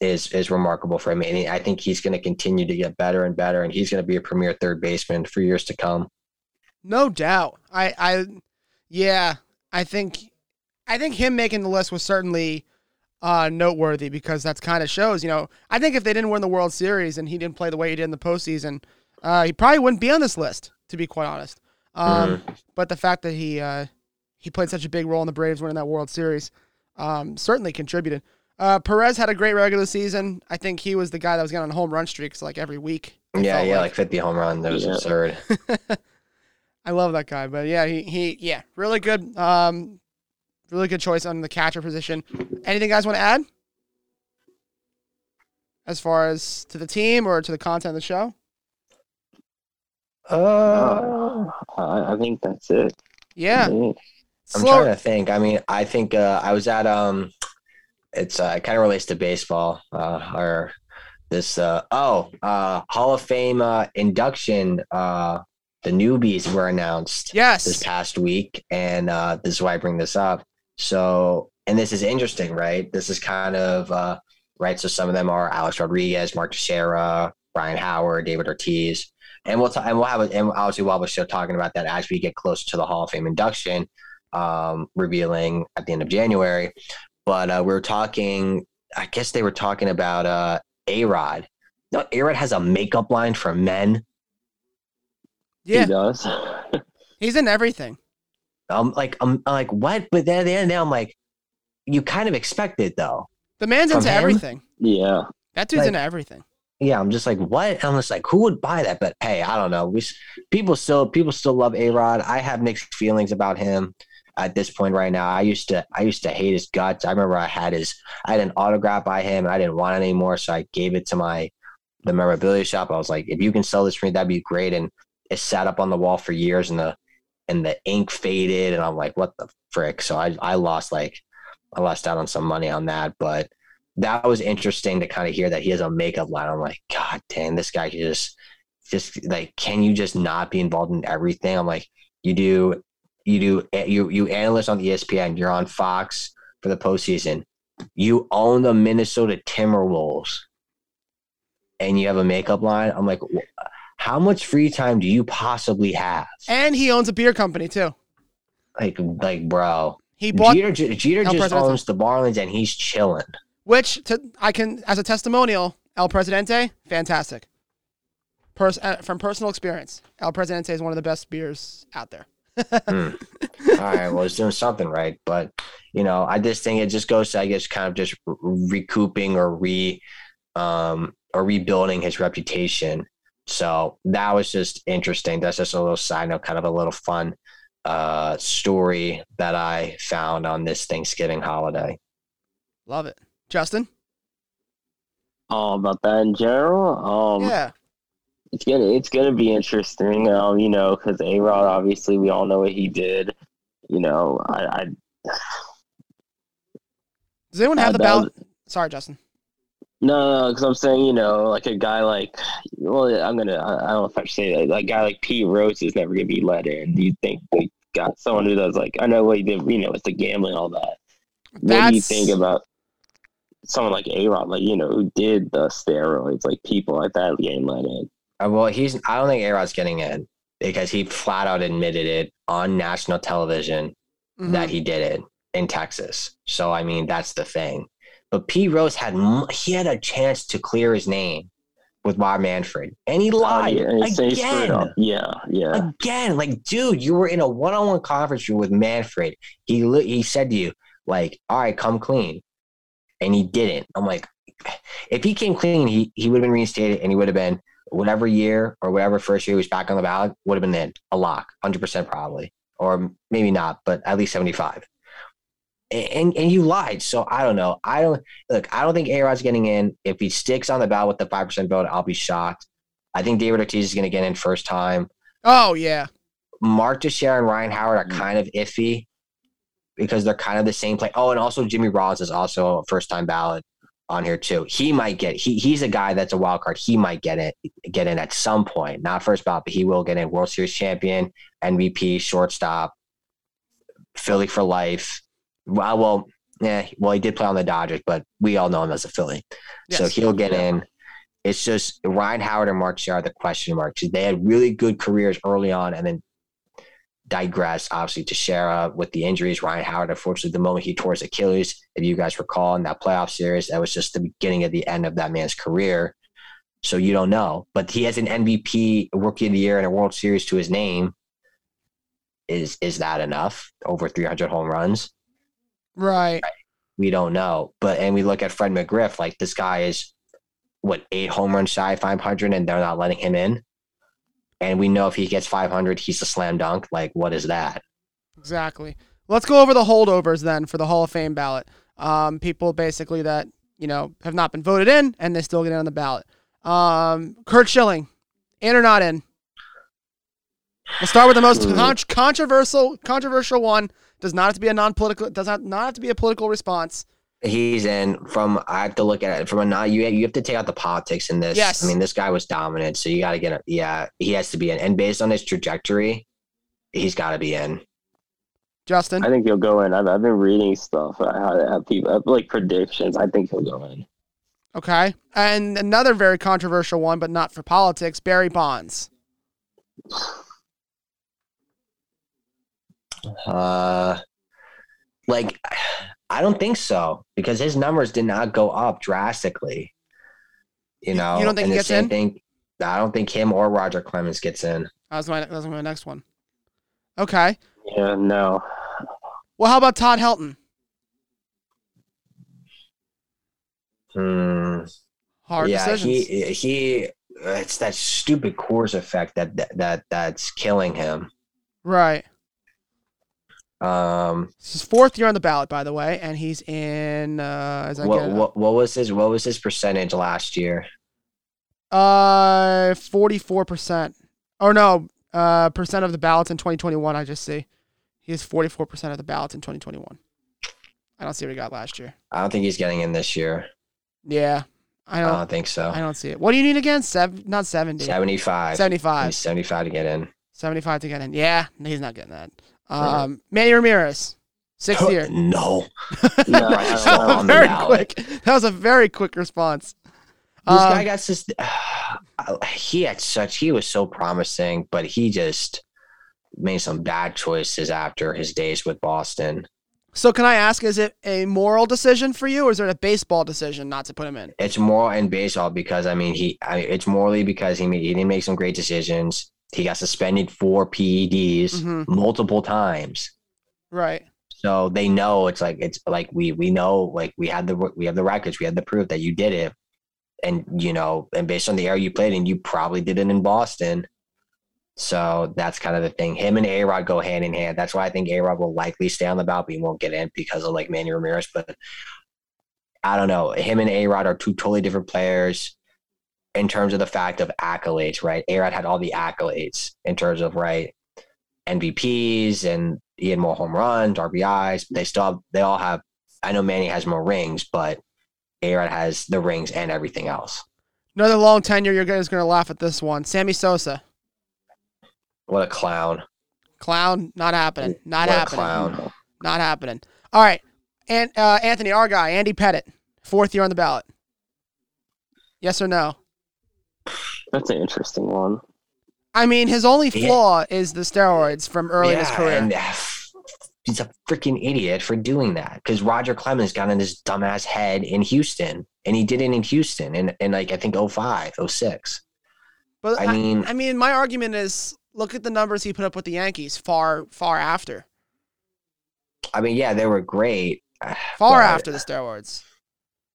is is remarkable for him. And I think he's going to continue to get better and better, and he's going to be a premier third baseman for years to come. No doubt. I, I, yeah, I think, I think him making the list was certainly uh, noteworthy because that's kind of shows. You know, I think if they didn't win the World Series and he didn't play the way he did in the postseason, uh, he probably wouldn't be on this list. To be quite honest, um, but the fact that he uh, he played such a big role in the Braves winning that World Series um, certainly contributed. Uh, Perez had a great regular season. I think he was the guy that was getting on home run streaks like every week. it Yeah, felt yeah, like 50 home run. That was Yeah. absurd. (laughs) I love that guy, but yeah, he he yeah, really good. Um, really good choice on the catcher position. Anything guys want to add as far as to the team or to the content of the show? Uh, I, I think that's it. Yeah, Yeah. I'm slow. trying to think. I mean, I think uh, I was at um, it's uh, it kind of relates to baseball. Uh, or this uh, oh, uh, Hall of Fame uh, induction. Uh, the newbies were announced. yes this past week, and uh, this is why I bring this up. So, and this is interesting, right? This is kind of uh, right. So some of them are Alex Rodriguez, Mark Teixeira, Ryan Howard, David Ortiz, and we'll t- and we'll have a, and obviously while we're still talking about that as we get closer to the Hall of Fame induction, um, revealing at the end of January. But uh, we were talking. I guess they were talking about uh, A Rod. No, A Rod has a makeup line for men. yeah, He does. (laughs) he's in everything. I'm like, I'm, I'm like, what? But then at the end of the day, I'm like, you kind of expect it though. The man's into him? everything. yeah. That dude's Like- into everything. Yeah, I'm just like, what? And I'm just like, who would buy that? But hey, I don't know. We people still people still love A Rod. I have mixed feelings about him at this point right now. I used to I used to hate his guts. I remember I had his I had an autograph by him and I didn't want it anymore, so I gave it to my the memorabilia shop. I was like, if you can sell this for me, that'd be great. And it sat up on the wall for years and the and the ink faded and I'm like, what the frick? So I I lost like I lost out on some money on that, but that was interesting to kind of hear that he has a makeup line. I'm like, God damn, this guy can just just like, can you just not be involved in everything? I'm like, you do, you do, you you analyst on E ESPN, you're on Fox for the postseason. You own the Minnesota Timberwolves, and you have a makeup line. I'm like, how much free time do you possibly have? And he owns a beer company too. Like, like, bro, He bought Jeter, Jeter El just owns the Marlins, and he's chilling. which to, I can as a testimonial. El Presidente, fantastic. Pers- uh, from personal experience, El Presidente is one of the best beers out there. (laughs) All right, well, it's doing something right, but you know, I just think it just goes to, I guess, kind of just re- recouping or re, um, or rebuilding his reputation. So that was just interesting. That's just a little side note, kind of a little fun uh, story that I found on this Thanksgiving holiday. Love it, Justin. Oh, about that in general. Um, yeah, it's gonna it's gonna be interesting. Um, you know, because A Rod, obviously, we all know what he did. You know, I, I does anyone have uh, the that ballot? was- Sorry, Justin. No, no, because I'm saying, you know, like a guy like, well, I'm gonna, I, I don't know if I should say that. Like a guy like Pete Rose is never gonna be let in. Do you think we got someone who does like, I know what he did, you know, with the gambling and all that. What do you think about someone like A Rod, like you know, who did the steroids, like people like that getting let in? Uh, well, he's, I don't think A-Rod's getting in because he flat out admitted it on national television Mhm. that he did it in Texas. So I mean, that's the thing. But Pete Rose had he had a chance to clear his name with Bob Manfred, and he lied Oh, yeah, and he said he screwed again. Yeah, yeah. Again, like, dude, you were in a one-on-one conference room with Manfred. He he said to you, like, "All right, come clean," and he didn't. I'm like, if he came clean, he he would have been reinstated, and he would have been whatever year or whatever first year he was back on the ballot would have been in a lock, hundred percent probably, or maybe not, but at least seventy five. And and you lied, so I don't know. I don't look. I don't think A Rod's getting in. If he sticks on the ballot with the five percent vote, I'll be shocked. I think David Ortiz is going to get in first time. Oh yeah, Mark Teixeira and Ryan Howard are mm. kind of iffy because they're kind of the same play. Oh, and also Jimmy Rollins is also a first time ballot. on here too. He might get he he's a guy that's a wild card. He might get it get in at some point. Not first ballot, but he will get in. World Series champion, MVP, shortstop, Philly for life. Uh, well, well, yeah, well, he did play on the Dodgers, but we all know him as a Philly. So he'll get in. It's just Ryan Howard and Mark Shea are the question marks. They had really good careers early on and then digress, obviously, Teixeira with the injuries. Ryan Howard, unfortunately, the moment he tore his Achilles, if you guys recall in that playoff series, that was just the beginning of the end of that man's career. So you don't know. But he has an MVP, rookie of the year, and a World Series to his name. Is is that enough? Over 300 home runs? Right. we don't know. But and we look at Fred McGriff, like this guy is what eight home runs shy of 500, and they're not letting him in. And we know if he gets 500, he's a slam dunk. Like, what is that? Exactly. Let's go over the holdovers then for the Hall of Fame ballot. Um, people basically that you know have not been voted in and they still get in on the ballot. Um, Curt Schilling, in or not in? We'll start with the most Hmm. con- controversial controversial one. Does not have to be a non-political. Does not not have to be a political response. He's in from. I have to look at it from a not. You you have to take out the politics in this. Yes. I mean, this guy was dominant, so you got to get. A, yeah, he has to be in. And based on his trajectory, he's got to be in. Justin, I think he'll go in. I've, I've been reading stuff. I have, have people have, like predictions. I think he'll go in. okay, and another very controversial one, but not for politics. Barry Bonds. Uh, like, I don't think so because his numbers did not go up drastically. You You- know, you don't think he gets in? Thing, I don't think him or Roger Clemens gets in. That was my that was my next one. Okay. Yeah, no. Well, how about Todd Helton? Hmm. Hard yeah, decisions. he he. It's that stupid Coors effect that that, that that's killing him. right. Um, This is fourth year on the ballot, by the way, and he's in. Uh, as I what, what what was his what was his percentage last year? uh, forty-four percent. Or no, uh, percent of the ballots in 2021. I just see he has forty-four percent of the ballots in 2021. I don't see what he got last year. I don't think he's getting in this year. Yeah, I I don't. don't think so. I don't see it. What do you need again? Seven, not 70. 75. 75. He's 75 to get in. 75 to get in. Yeah, he's not getting that. Um, Manny Ramirez, sixth year. No. (laughs) No, Right, I so don't That was know. on the very quick. That was a very quick response. This Um, guy got this. (sighs) he had such. He was so promising, but he just made some bad choices after his days with Boston. So can I ask, is it a moral decision for you, or is it a baseball decision not to put him in? It's moral in baseball because I mean he. I mean, it's morally because he made, he didn't make some great decisions. He got suspended for PEDs Mhm. multiple times. Right. So they know it's like it's like we we know like we had the we have the records we had the proof that you did it, and you know and based on the era you played in you probably did it in Boston. So that's kind of the thing. Him and A Rod go hand in hand. That's why I think A Rod will likely stay on the ballot, but he won't get in because of like Manny Ramirez. But I don't know. Him and A Rod are two totally different players in terms of the fact of accolades, right? A Rod had all the accolades in terms of right MVPs and he had more home runs, RBIs. They still have, they all have. I know Manny has more rings, but A Rod has the rings and everything else. Another long tenure. You're guys going to laugh at this one. Sammy Sosa, What a clown! clown, not happening. Not what happening. clown! Not happening. All right. And uh, Anthony, our guy, Andy Pettitte, fourth year on the ballot. Yes or no? That's an interesting one. I mean, his only Yeah. flaw is the steroids from early in his career. and uh, he's a freaking idiot for doing that because Roger Clemens got in his dumbass head in Houston, and he did it in Houston in, in like I think 05, 06. but I I mean- I mean, my argument is look at the numbers he put up with the Yankees far, far after, I mean, yeah, they were great. (sighs) far but- after the steroids.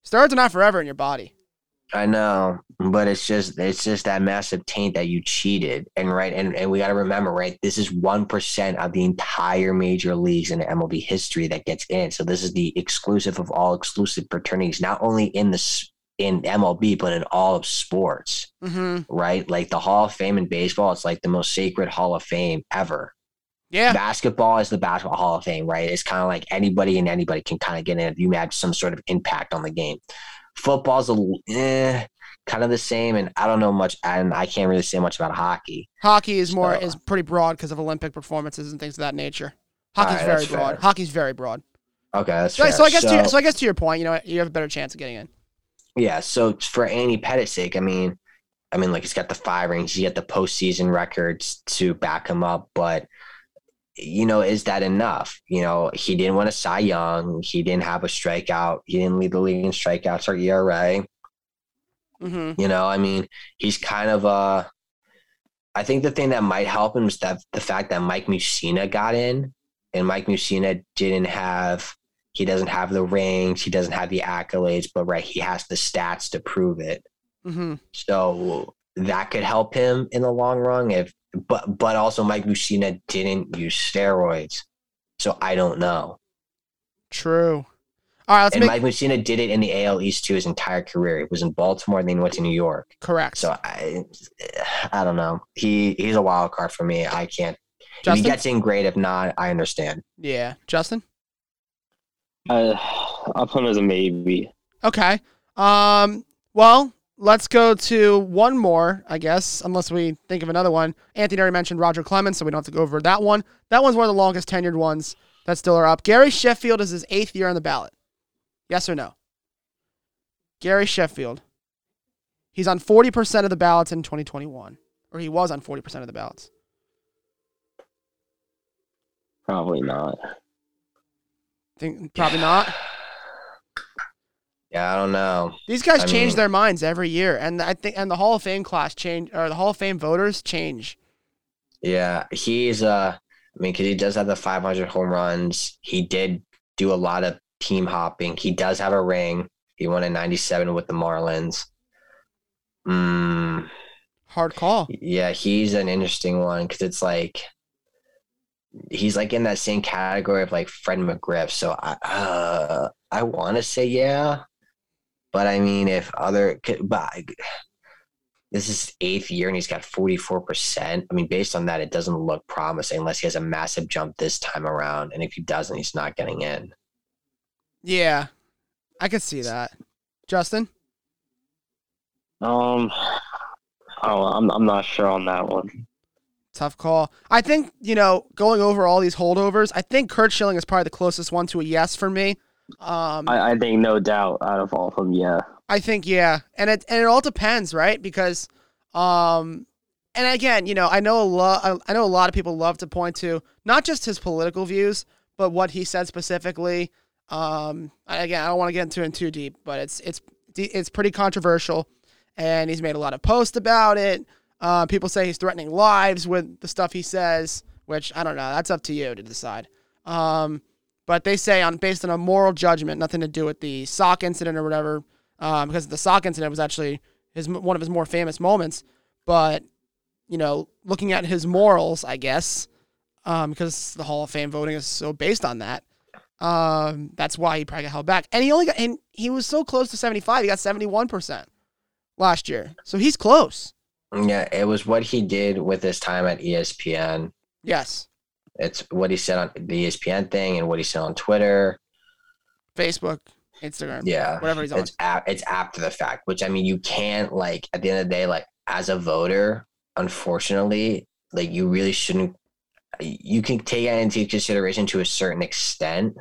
Steroids are not forever in your body. I know, but it's just it's just that massive taint that you cheated, and right, and and we got to remember, right, this is one percent of the entire major leagues in MLB history that gets in. So this is the exclusive of all exclusive fraternities, not only in the in MLB but in all of sports, hmm right? Like the Hall of Fame in baseball, it's like the most sacred Hall of Fame ever. Yeah. Basketball is the basketball Hall of Fame, right? It's kind of like anybody and anybody can kind of get in if you have some sort of impact on the game. Football's a eh, kind of the same, and I don't know much, and I can't really say much about hockey. Hockey is more So- is pretty broad because of Olympic performances and things of that nature. Hockey's Alright, very broad. fair. Hockey's very broad. Okay, that's So, fair. so I guess to your, so I guess to your point, you know, you have a better chance of getting in. Yeah, so for Andy Pettitte's sake, I mean, I mean, like he's got the five rings, he got the postseason records to back him up, but you know, is that enough? You know, he didn't want a Cy Young, he didn't have a strikeout, he didn't lead the league in strikeouts or ERA. hmm You know, I mean, he's kind of uh I think the thing that might help him is that the fact that Mike Mussina got in, and Mike Mussina didn't have he doesn't have the rings, he doesn't have the accolades, but right, he has the stats to prove it. hmm So that could help him in the long run. If but but also Mike Mussina didn't use steroids, so I don't know. True. All right, let's and make Mike Mussina did it in the AL East too his entire career. He was in Baltimore, and then he went to New York. correct. So I I don't know. He he's a wild card for me. I can't. If Justin? he gets in, great. If not, I understand. yeah, Justin. Uh, I'll put him as a maybe. Okay. Um. Well, let's go to one more, I guess, unless we think of another one. Anthony already mentioned Roger Clemens, so we don't have to go over that one. That one's one of the longest tenured ones that still are up. Gary Sheffield is his eighth year on the ballot. Yes or no? Gary Sheffield. He's on 40% of the ballots in 2021, or he was on 40% of the ballots. Probably not. Think probably not. Yeah, I don't know. These guys I change mean- their minds every year, and I think and the Hall of Fame class change or the Hall of Fame voters change. Yeah, he's uh. I mean, because he does have the 500 home runs. He did do a lot of team hopping. He does have a ring. He won in '97 with the Marlins. Mm, Hard call. yeah, he's an interesting one because it's like he's like in that same category of like Fred McGriff. So I uh, I want to say yeah, but I mean if other but this is eighth year and he's got forty four percent. I mean, based on that, it doesn't look promising unless he has a massive jump this time around. And if he doesn't, he's not getting in. Yeah, I could see that. Justin, Um, oh, I'm I'm not sure on that one. tough call. I think you know going over all these holdovers. I think Curt Schilling is probably the closest one to a yes for me. Um, I, I, think no doubt out of all of them, yeah. I think yeah, and it and it all depends, right? Because, um, and again, you know, I know a lot. I, I know a lot of people love to point to not just his political views, but what he said specifically. Um, I- again, I don't want to get into it too deep, but it's it's it's pretty controversial, and he's made a lot of posts about it. Uh, people say he's threatening lives with the stuff he says, which I don't know. That's up to you to decide. Um, but they say on based on a moral judgment, nothing to do with the sock incident or whatever, um, because the sock incident was actually his one of his more famous moments. But you know, looking at his morals, I guess, um, because the Hall of Fame voting is so based on that. Um, that's why he probably got held back, and he only got and he was so close to seventy five. He got seventy one percent last year, so he's close. Yeah, it was what he did with his time at ESPN. Yes, It's what he said on the ESPN thing and what he said on Twitter. Facebook, Instagram, Yeah, whatever he's on. it's a- it's after the fact, which I mean, you can't like at the end of the day, like as a voter, unfortunately, like you really shouldn't. You can take it into consideration to a certain extent,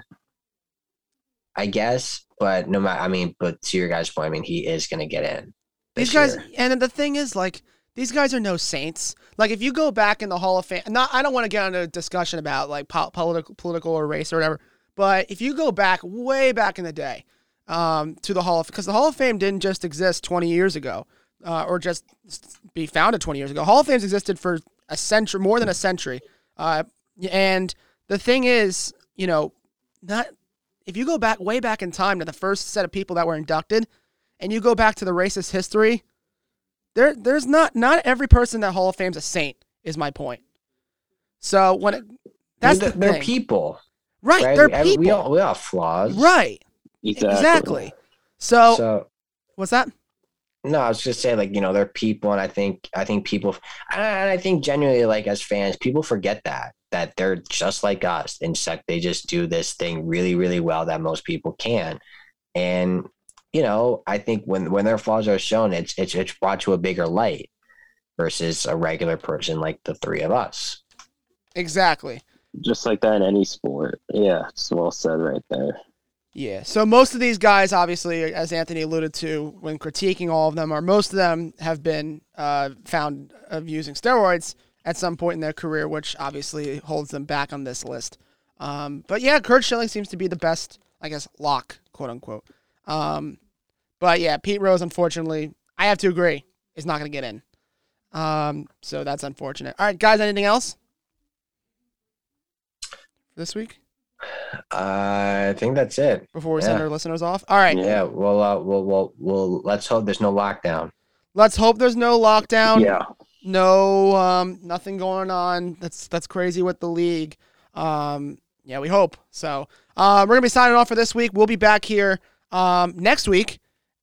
I guess, but no matter. I mean, but to your guys' point, I mean, he is going to get in. These guys, year. and the thing is, like, these guys are no saints. Like, if you go back in the Hall of Fame, not, I don't want to get into a discussion about like po- political, political or race or whatever. But if you go back, way back in the day, um, to the Hall of, Fame because the Hall of Fame didn't just exist 20 years ago, uh, or just be founded 20 years ago. Hall of Fame's existed for a century, more than a century. Uh, and the thing is, you know, not if you go back way back in time to the first set of people that were inducted, and you go back to the racist history, there there's not not every person that Hall of Fame's a saint. Is my point. So when it, that's they're, the they're thing. people, right? right? They're We- we people, all we all flaws, right? Exactly. Exactly. So, So what's that? No, I was just saying, like you know, they're people, and I think I think people, and I think genuinely, like as fans, people forget that that they're just like us, In except they just do this thing really, really well that most people can, and you know, I think when when their flaws are shown, it's it's it's brought to a bigger light versus a regular person like the three of us. Exactly. Just like that in any sport. Yeah, it's well said right there. Yeah. So most of these guys, obviously, as Anthony alluded to when critiquing all of them, are most of them have been uh, found of using steroids at some point in their career, which obviously holds them back on this list. Um, but yeah, Curt Schilling seems to be the best, I guess, lock, quote unquote. Um, but yeah, Pete Rose, unfortunately, I have to agree, is not going to get in. Um, so that's unfortunate. All right, guys, anything else this week I think that's it. before we Yeah. send our listeners off? All right, Yeah. Well, uh, well, well, well. Let's hope there's no lockdown. let's hope there's no lockdown. Yeah. no um nothing going on that's that's crazy with the league um yeah we hope so uh, we're gonna be signing off for this week we'll be back here um next week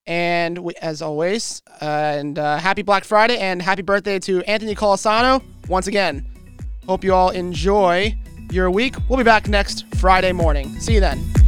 and we, as always uh, and uh, happy black friday and happy birthday to anthony colasano once again. Hope you all enjoy your week. We'll be back next friday morning. See you then